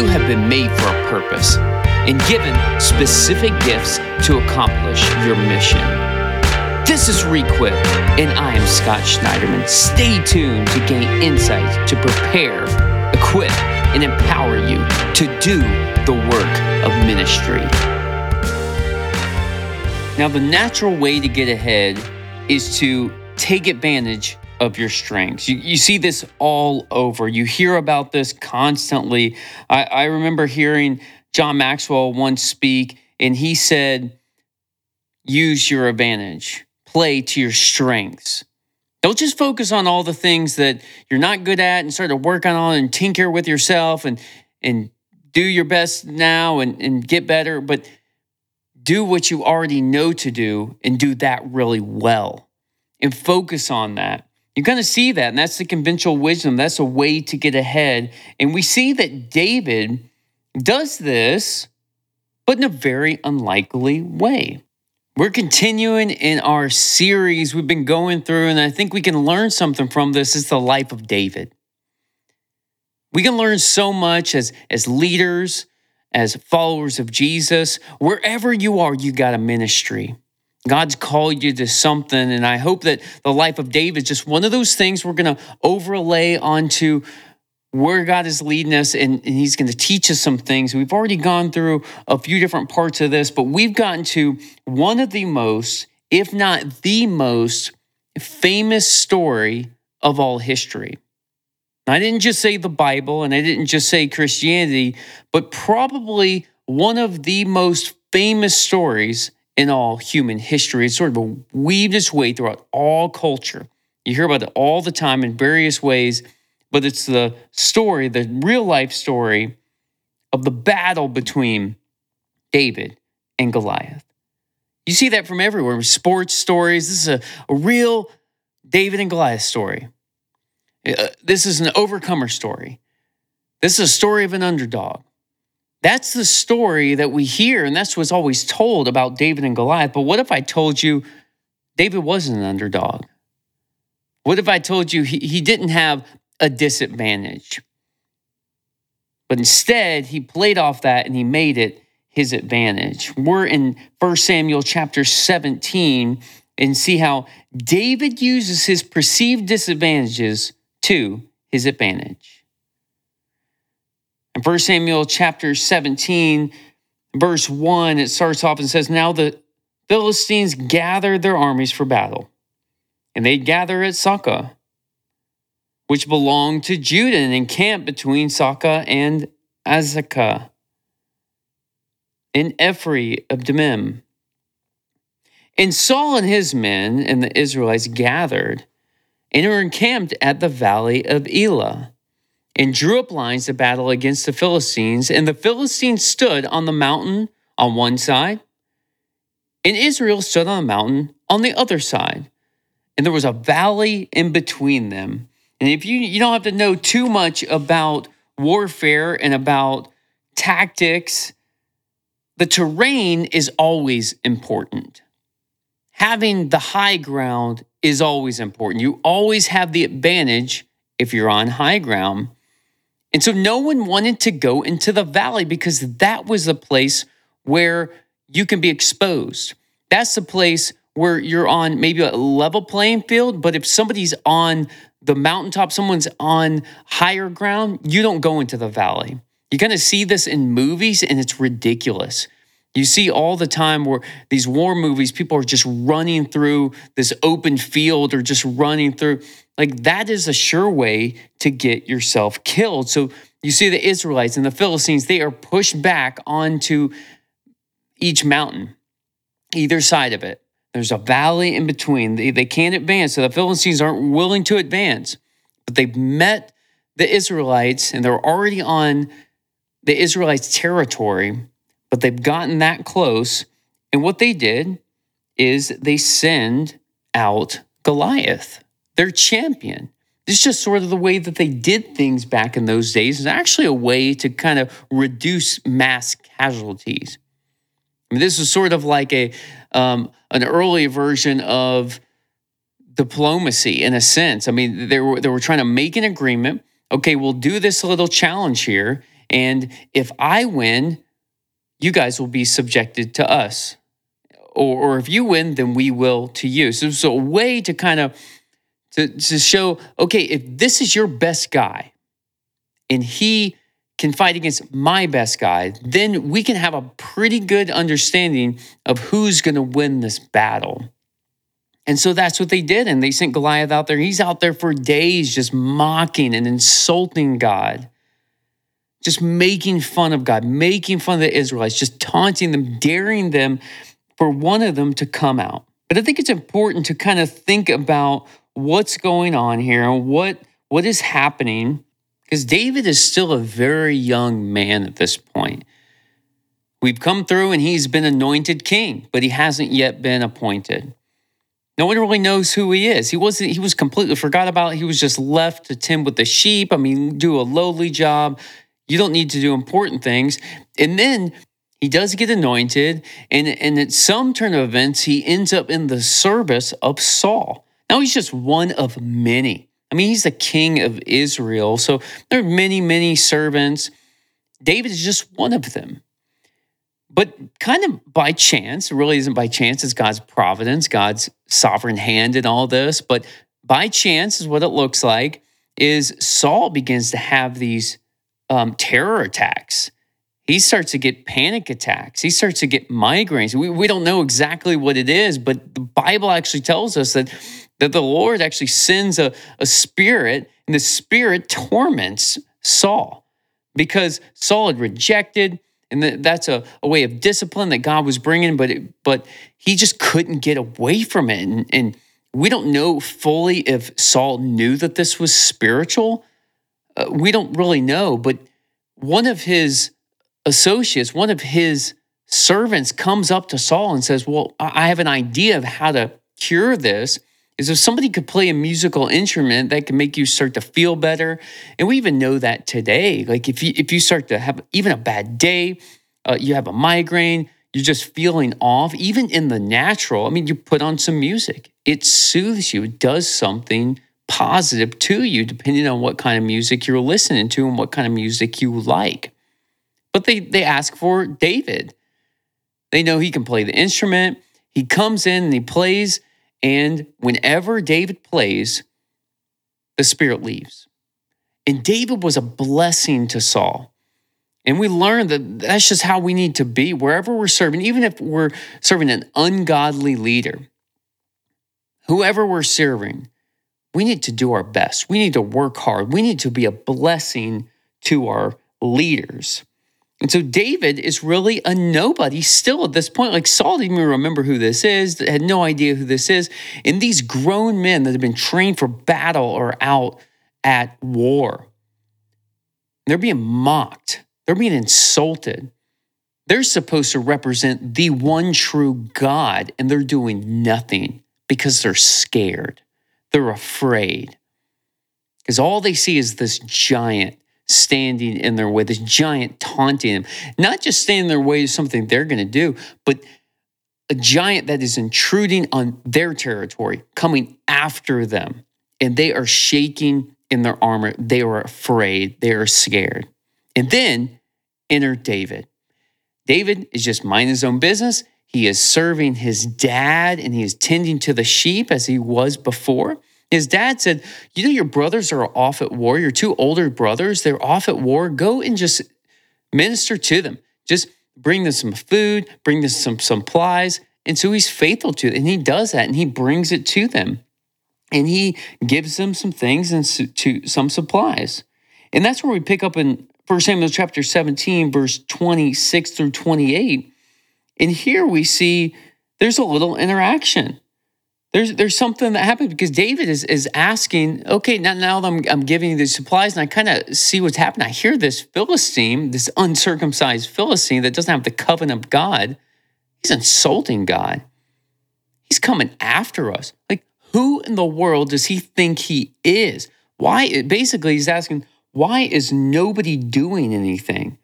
You have been made for a purpose and given specific gifts to accomplish your mission. This is Requip, and I am Scott Schneiderman. Stay tuned to gain insights to prepare, equip, and empower you to do the work of ministry. Now, the natural way to get ahead is to take advantage of your strengths. You, you see this all over. You hear about this constantly. I, I remember hearing John Maxwell once speak, and he said, Use your advantage, play to your strengths. Don't just focus on all the things that you're not good at and start to work on and tinker with yourself and, and do your best now and, and get better, but do what you already know to do and do that really well and focus on that. You're going to see that, and that's the conventional wisdom. That's a way to get ahead. And we see that David does this, but in a very unlikely way. We're continuing in our series we've been going through, and I think we can learn something from this. It's the life of David. We can learn so much as, as leaders, as followers of Jesus. Wherever you are, you got a ministry. God's called you to something. And I hope that the life of David is just one of those things we're going to overlay onto where God is leading us, and, and He's going to teach us some things. We've already gone through a few different parts of this, but we've gotten to one of the most, if not the most, famous story of all history. I didn't just say the Bible and I didn't just say Christianity, but probably one of the most famous stories in all human history. It's sort of weaved its way throughout all culture. You hear about it all the time in various ways, but it's the story, the real life story of the battle between David and Goliath. You see that from everywhere sports stories. This is a, a real David and Goliath story. Uh, this is an overcomer story. This is a story of an underdog. That's the story that we hear, and that's what's always told about David and Goliath. But what if I told you David wasn't an underdog? What if I told you he, he didn't have a disadvantage? But instead, he played off that and he made it his advantage. We're in 1 Samuel chapter 17 and see how David uses his perceived disadvantages to his advantage. In 1 Samuel chapter 17, verse 1, it starts off and says, Now the Philistines gathered their armies for battle, and they gather at Socoh, which belonged to Judah, and encamped between Socoh and Azekah in Ephraim of Demim. And Saul and his men and the Israelites gathered and were encamped at the valley of Elah and drew up lines to battle against the Philistines. And the Philistines stood on the mountain on one side, and Israel stood on the mountain on the other side. And there was a valley in between them. And if you you don't have to know too much about warfare and about tactics, the terrain is always important. Having the high ground is always important. You always have the advantage if you're on high ground. And so no one wanted to go into the valley because that was the place where you can be exposed. That's the place where you're on maybe a level playing field, but if somebody's on the mountaintop, someone's on higher ground, you don't go into the valley. You kind of see this in movies and it's ridiculous. You see all the time where these war movies, people are just running through this open field or just running through. Like that is a sure way to get yourself killed. So you see the Israelites and the Philistines, they are pushed back onto each mountain, either side of it. There's a valley in between. They, they can't advance. So the Philistines aren't willing to advance. But they've met the Israelites and they're already on the Israelites' territory, but they've gotten that close. And what they did is they send out Goliath their champion. It's just sort of the way that they did things back in those days. It's actually a way to kind of reduce mass casualties. I mean, this is sort of like a um, an early version of diplomacy in a sense. I mean, they were they were trying to make an agreement. Okay, we'll do this little challenge here, And if I win, you guys will be subjected to us. Or, or if you win, then we will to you. So it's a way to kind of to, to show, okay, if this is your best guy and he can fight against my best guy, then we can have a pretty good understanding of who's going to win this battle. And so that's what they did. And they sent Goliath out there. He's out there for days just mocking and insulting God, just making fun of God, making fun of the Israelites, just taunting them, daring them for one of them to come out. But I think it's important to kind of think about what's going on here and what, what is happening because David is still a very young man at this point. We've come through and he's been anointed king, but he hasn't yet been appointed. No one really knows who he is. He wasn't, he was completely forgot about. He was just left to tend with the sheep. I mean, do a lowly job. You don't need to do important things. And then he does get anointed, and, and at some turn of events, he ends up in the service of Saul. Now he's just one of many. I mean, he's the king of Israel. So there are many, many servants. David is just one of them. But kind of by chance, it really isn't by chance, it's God's providence, God's sovereign hand in all this. But by chance is what it looks like, is Saul begins to have these um, terror attacks. He starts to get panic attacks. He starts to get migraines. We, we don't know exactly what it is, but the Bible actually tells us that that the Lord actually sends a, a spirit, and the spirit torments Saul because Saul had rejected, and that's a, a way of discipline that God was bringing, but it, but he just couldn't get away from it. And, and we don't know fully if Saul knew that this was spiritual. We don't really know, but one of his associates, one of his servants comes up to Saul and says, Well, I have an idea of how to cure this. Is if somebody could play a musical instrument that can make you start to feel better? And we even know that today. Like if you if you start to have even a bad day uh, you have a migraine you're just feeling off even in the natural i mean you put on some music. It soothes you. It does something positive to you depending on what kind of music you're listening to and what kind of music you like but they they ask for david they know he can play the instrument he comes in and he plays and whenever David plays, the Spirit leaves. And David was a blessing to Saul. And we learned that that's just how we need to be wherever we're serving, even if we're serving an ungodly leader, whoever we're serving, we need to do our best. We need to work hard. We need to be a blessing to our leaders. And so David is really a nobody still at this point. Like Saul didn't even remember who this is, had no idea who this is. And these grown men that have been trained for battle are out at war. They're being mocked, they're being insulted. They're supposed to represent the one true God, and they're doing nothing because they're scared. They're afraid. Because all they see is this giant standing in their way, this giant taunting them, not just standing in their way to something they're going to do, but a giant that is intruding on their territory, coming after them. And they are shaking in their armor. They are afraid. They are scared. And then enter David. David is just minding his own business. He is serving his dad and he is tending to the sheep as he was before. His dad said, You know, your brothers are off at war. Your two older brothers, they're off at war. Go and just minister to them. Just bring them some food, bring them some supplies. And so he's faithful to it. And he does that and he brings it to them. And he gives them some things and to some supplies. And that's where we pick up in 1 Samuel chapter 17, verse 26 through 28. And here we see there's a little interaction there's there's something that happened because David is is asking, okay, now now I'm I'm giving you these supplies, and I kind of see what's happening. I hear this Philistine, this uncircumcised Philistine that doesn't have the covenant of God. He's insulting God. He's coming after us. Like, who in the world does he think he is? Why? Basically, he's asking, why is nobody doing anything?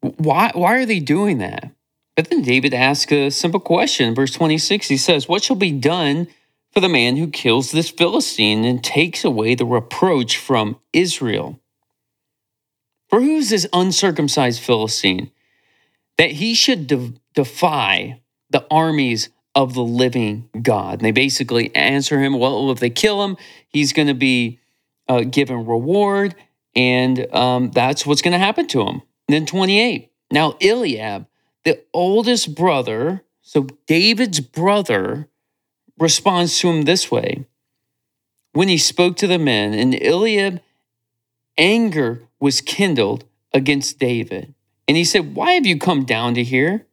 Why why are they doing that? But then David asks a simple question. Verse 26, he says, What shall be done for the man who kills this Philistine and takes away the reproach from Israel? For who is this uncircumcised Philistine that he should de- defy the armies of the living God? And they basically answer him, well, if they kill him, he's going to be uh, given reward, and um, that's what's going to happen to him. And then 28. Now, Eliab, the oldest brother, so David's brother, responds to him this way when he spoke to the men, and Eliab anger was kindled against David. And he said, Why have you come down to here?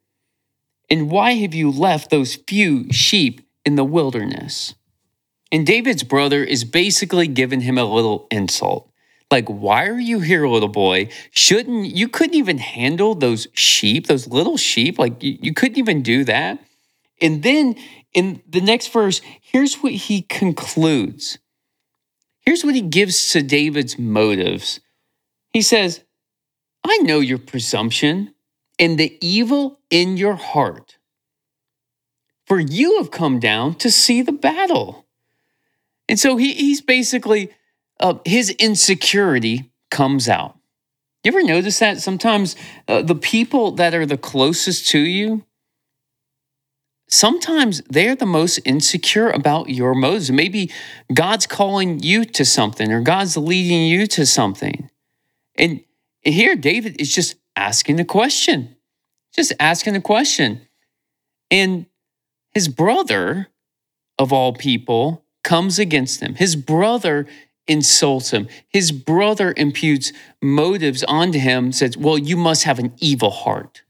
And why have you left those few sheep in the wilderness? And David's brother is basically giving him a little insult. Like, why are you here, little boy? Shouldn't you couldn't even handle those sheep, those little sheep? Like, you, you couldn't even do that. And then in the next verse, here's what he concludes. Here's what he gives to David's motives. He says, I know your presumption and the evil in your heart, for you have come down to see the battle. And so he, he's basically, uh, his insecurity comes out. You ever notice that sometimes uh, the people that are the closest to you, sometimes they're the most insecure about your motives. Maybe God's calling you to something or God's leading you to something. And here, David is just asking the question, just asking the question. And his brother, of all people, comes against him. His brother insults him. His brother imputes motives onto him, says, Well, you must have an evil heart.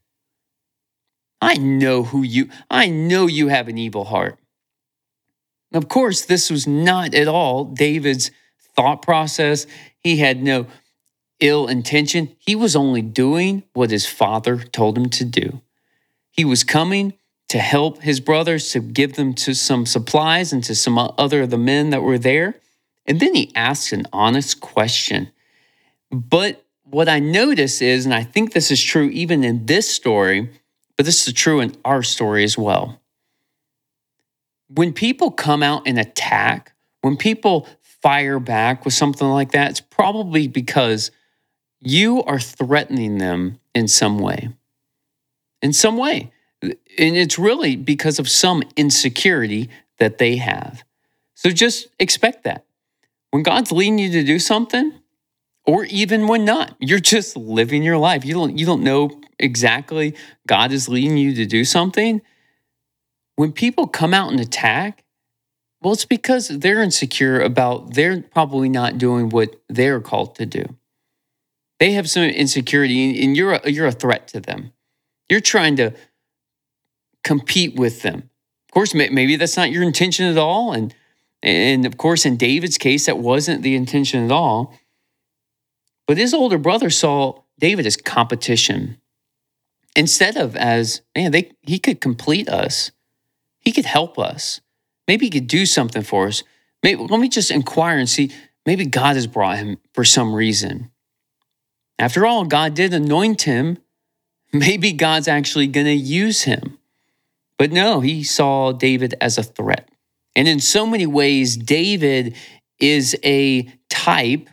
I know who you, I know you have an evil heart. Of course, this was not at all David's thought process. He had no ill intention. He was only doing what his father told him to do. He was coming to help his brothers, to give them to some supplies and to some other of the men that were there. And then he asks an honest question. But what I notice is, and I think this is true even in this story, but this is true in our story as well. When people come out and attack, when people fire back with something like that, it's probably because you are threatening them in some way. In some way. And it's really because of some insecurity that they have. So just expect that. When God's leading you to do something, or even when not, you're just living your life. You don't, you don't know exactly God is leading you to do something. When people come out and attack, well, it's because they're insecure about they're probably not doing what they're called to do. They have some insecurity, and you're a, you're a threat to them. You're trying to compete with them. Of course, maybe that's not your intention at all, and and of course, in David's case, that wasn't the intention at all. But his older brother saw David as competition instead of as man. They he could complete us. He could help us. Maybe he could do something for us. Maybe, let me just inquire and see. Maybe God has brought him for some reason. After all, God did anoint him. Maybe God's actually going to use him. But no, he saw David as a threat. And in so many ways, David is a type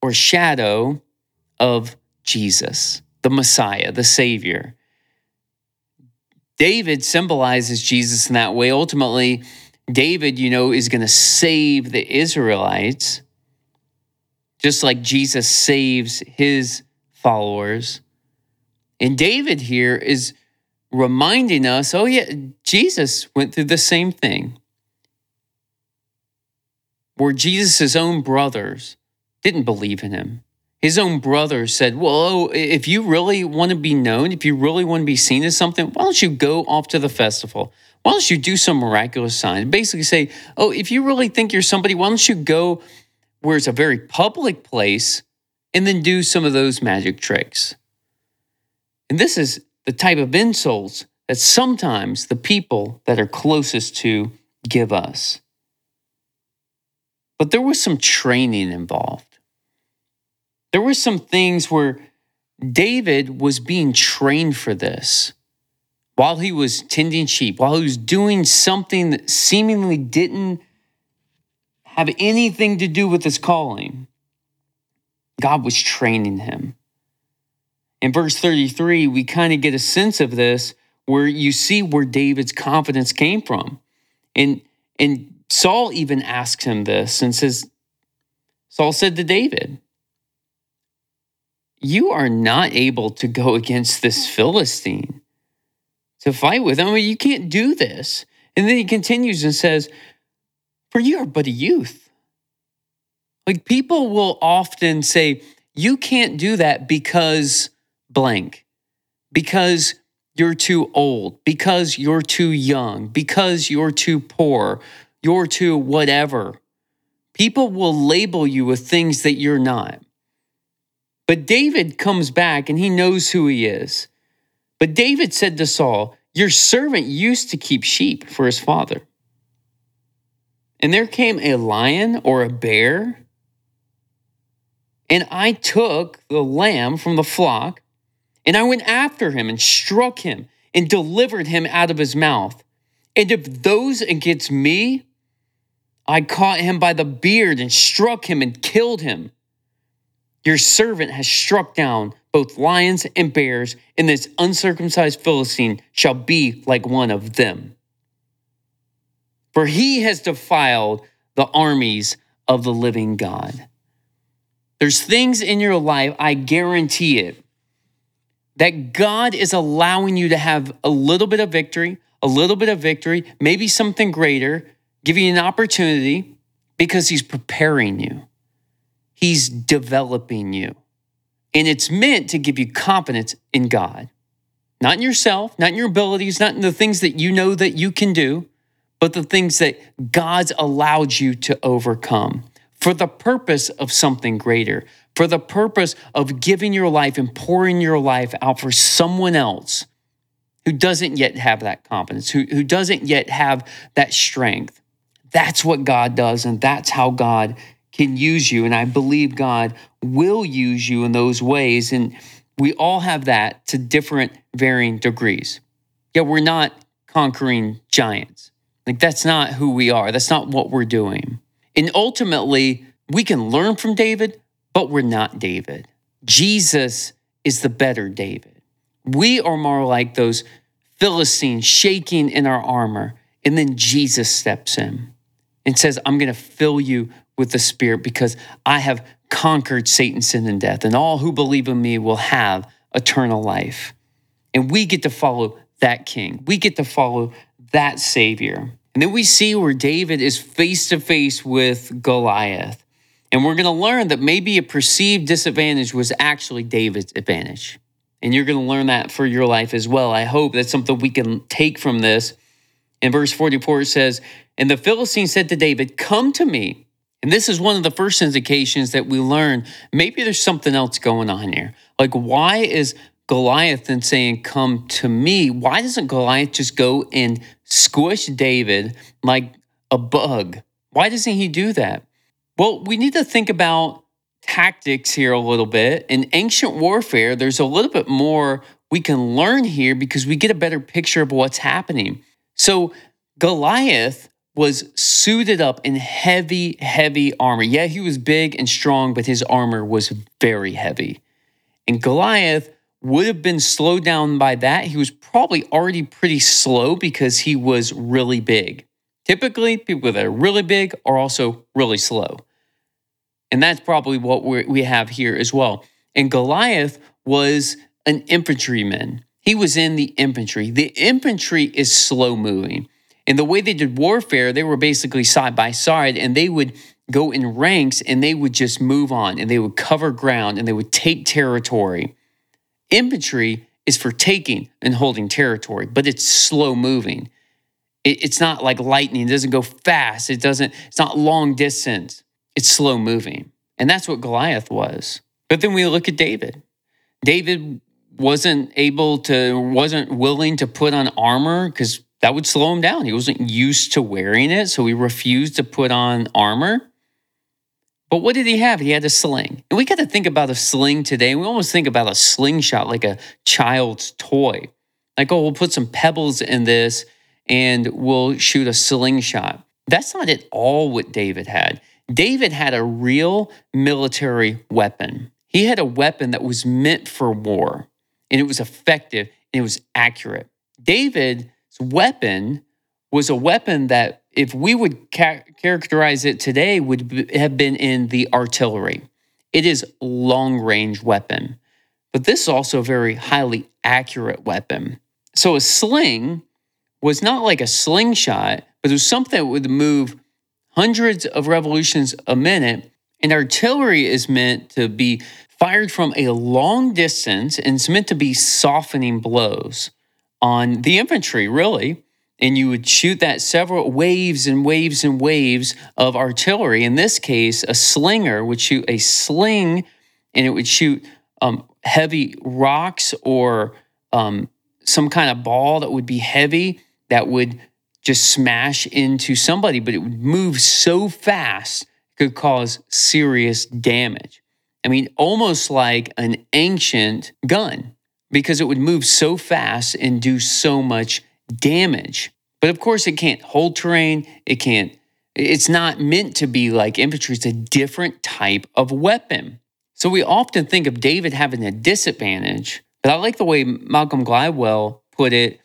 or shadow of Jesus, the Messiah, the Savior. David symbolizes Jesus in that way. Ultimately, David, you know, is going to save the Israelites just like Jesus saves his followers. And David here is reminding us oh, yeah, Jesus went through the same thing. Where Jesus' own brothers didn't believe in him. His own brothers said, Well, oh, if you really want to be known, if you really want to be seen as something, why don't you go off to the festival? Why don't you do some miraculous sign? Basically, say, Oh, if you really think you're somebody, why don't you go where it's a very public place and then do some of those magic tricks. And this is the type of insults that sometimes the people that are closest to give us. But there was some training involved. There were some things where David was being trained for this while he was tending sheep, while he was doing something that seemingly didn't have anything to do with his calling. God was training him. In verse 33, we kind of get a sense of this where you see where David's confidence came from. And and Saul even asks him this and says, Saul said to David, You are not able to go against this Philistine to fight with him. I mean, you can't do this. And then he continues and says, For you are but a youth. Like people will often say, You can't do that because blank, because you're too old, because you're too young, because you're too poor, you're too whatever. People will label you with things that you're not. But David comes back and he knows who he is. But David said to Saul, Your servant used to keep sheep for his father. And there came a lion or a bear, and I took the lamb from the flock and I went after him and struck him and delivered him out of his mouth. And if those against me, I caught him by the beard and struck him and killed him. Your servant has struck down both lions and bears, and this uncircumcised Philistine shall be like one of them. For he has defiled the armies of the living God. There's things in your life, I guarantee it, that God is allowing you to have a little bit of victory, a little bit of victory, maybe something greater, give you an opportunity because He's preparing you, He's developing you. And it's meant to give you confidence in God, not in yourself, not in your abilities, not in the things that you know that you can do, but the things that God's allowed you to overcome for the purpose of something greater, for the purpose of giving your life and pouring your life out for someone else who doesn't yet have that confidence, who, who doesn't yet have that strength. That's what God does, and that's how God can use you. And I believe God will use you in those ways. And we all have that to different varying degrees. Yet we're not conquering giants. Like, that's not who we are. That's not what we're doing. And ultimately, we can learn from David, but we're not David. Jesus is the better David. We are more like those Philistines shaking in our armor. And then Jesus steps in and says, I'm going to fill you with the Spirit because I have conquered Satan, sin, and death. And all who believe in me will have eternal life. And we get to follow that king. We get to follow that savior. And then we see where David is face to face with Goliath. And we're going to learn that maybe a perceived disadvantage was actually David's advantage. And you're going to learn that for your life as well. I hope that's something we can take from this. In verse 44, it says, And the Philistine said to David, Come to me. And this is one of the first indications that we learn maybe there's something else going on here. Like, why is Goliath then saying, Come to me? Why doesn't Goliath just go and squish David like a bug? Why doesn't he do that? Well, we need to think about tactics here a little bit. In ancient warfare, there's a little bit more we can learn here because we get a better picture of what's happening. So, Goliath was suited up in heavy, heavy armor. Yeah, he was big and strong, but his armor was very heavy. And Goliath would have been slowed down by that. He was probably already pretty slow because he was really big. Typically, people that are really big are also really slow. And that's probably what we have here as well. And Goliath was an infantryman. He was in the infantry. The infantry is slow moving. And the way they did warfare, they were basically side by side and they would go in ranks and they would just move on and they would cover ground and they would take territory. Infantry is for taking and holding territory, but it's slow moving. It's not like lightning. It doesn't go fast. It doesn't, it's not long distance. It's slow moving. And that's what Goliath was. But then we look at David. David wasn't able to, wasn't willing to put on armor because that would slow him down. He wasn't used to wearing it. So he refused to put on armor. But what did he have? He had a sling. And we got to think about a sling today. We almost think about a slingshot like a child's toy. Like, oh, we'll put some pebbles in this and we'll shoot a slingshot. That's not at all what David had. David had a real military weapon. He had a weapon that was meant for war. and it was effective and it was accurate. David's weapon was a weapon that, if we would ca- characterize it today, would b- have been in the artillery. It is long range weapon, but this is also a very highly accurate weapon. So a sling was not like a slingshot, but it was something that would move hundreds of revolutions a minute. And artillery is meant to be fired from a long distance and it's meant to be softening blows on the infantry, really. And you would shoot that several waves and waves and waves of artillery. In this case, a slinger would shoot a sling and it would shoot um, heavy rocks or um, some kind of ball that would be heavy that would just smash into somebody, but it would move so fast it could cause serious damage. I mean, almost like an ancient gun because it would move so fast and do so much damage. But of course, it can't hold terrain. It can't, it's not meant to be like infantry. It's a different type of weapon. So we often think of David having a disadvantage, but I like the way Malcolm Gladwell put it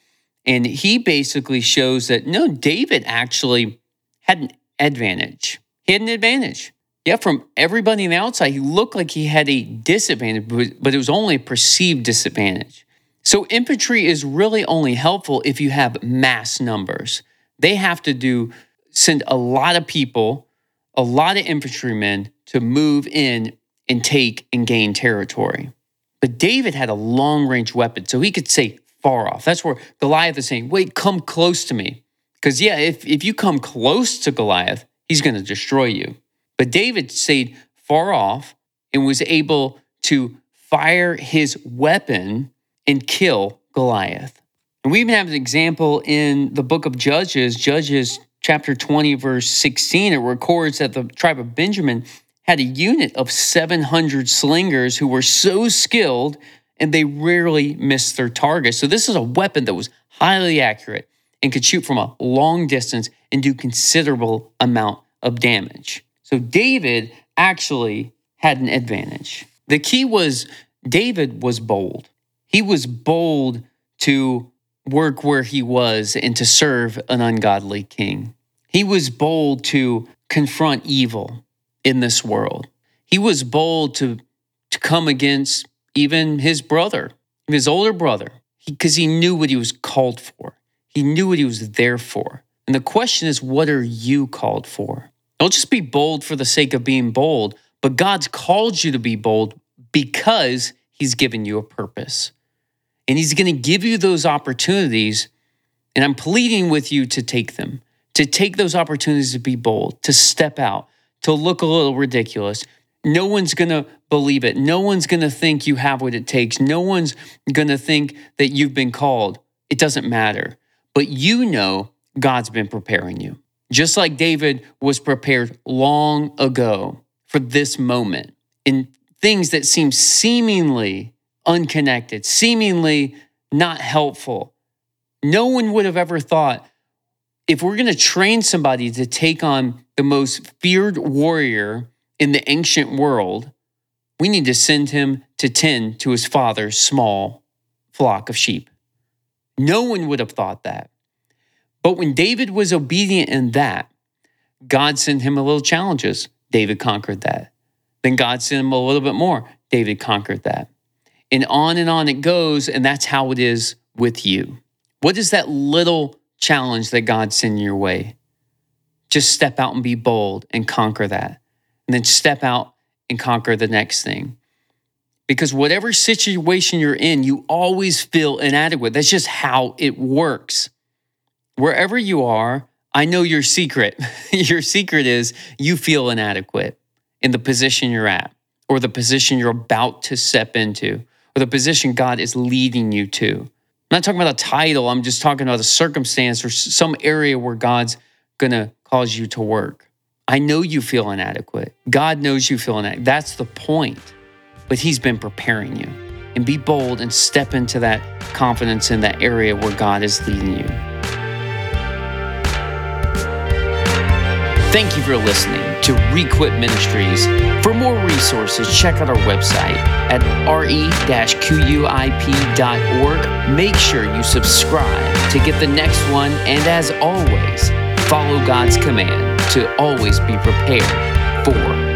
and he basically shows that no, David actually had an advantage. He had an advantage. Yeah, from everybody on the outside, he looked like he had a disadvantage, but it was only a perceived disadvantage. So, infantry is really only helpful if you have mass numbers. They have to do send a lot of people, a lot of infantrymen to move in and take and gain territory. But David had a long range weapon, so he could say far off. That's where Goliath is saying, wait, come close to me. Because, yeah, if, if you come close to Goliath, he's going to destroy you. But David stayed far off and was able to fire his weapon and kill Goliath. And we even have an example in the book of Judges, Judges chapter 20, verse 16. It records that the tribe of Benjamin had a unit of 700 slingers who were so skilled and they rarely missed their target. So this is a weapon that was highly accurate and could shoot from a long distance and do considerable amount of damage. So David actually had an advantage. The key was David was bold. He was bold to work where he was and to serve an ungodly king. He was bold to confront evil in this world. He was bold to, to come against even his brother, his older brother, because he, he knew what he was called for. He knew what he was there for. And the question is, what are you called for? Don't just be bold for the sake of being bold, but God's called you to be bold because he's given you a purpose. And he's going to give you those opportunities. And I'm pleading with you to take them, to take those opportunities to be bold, to step out, to look a little ridiculous, no one's going to believe it. No one's going to think you have what it takes. No one's going to think that you've been called. It doesn't matter. But you know God's been preparing you. Just like David was prepared long ago for this moment in things that seem seemingly unconnected, seemingly not helpful. No one would have ever thought if we're going to train somebody to take on the most feared warrior in the ancient world, we need to send him to tend to his father's small flock of sheep. No one would have thought that. But when David was obedient in that, God sent him a little challenges. David conquered that. Then God sent him a little bit more. David conquered that. And on and on it goes. And that's how it is with you. What is that little challenge that God sent your way? Just step out and be bold and conquer that and then step out and conquer the next thing. Because whatever situation you're in, you always feel inadequate. That's just how it works. Wherever you are, I know your secret. your secret is you feel inadequate in the position you're at, or the position you're about to step into, or the position God is leading you to. I'm not talking about a title, I'm just talking about a circumstance or some area where God's gonna cause you to work. I know you feel inadequate. God knows you feel inadequate. That's the point. But He's been preparing you. And be bold and step into that confidence in that area where God is leading you. Thank you for listening. to Requip Ministries. For more resources, check out our website at re-qουip.org. Make sure you subscribe to get the next one, and as always, follow God's command to always be prepared for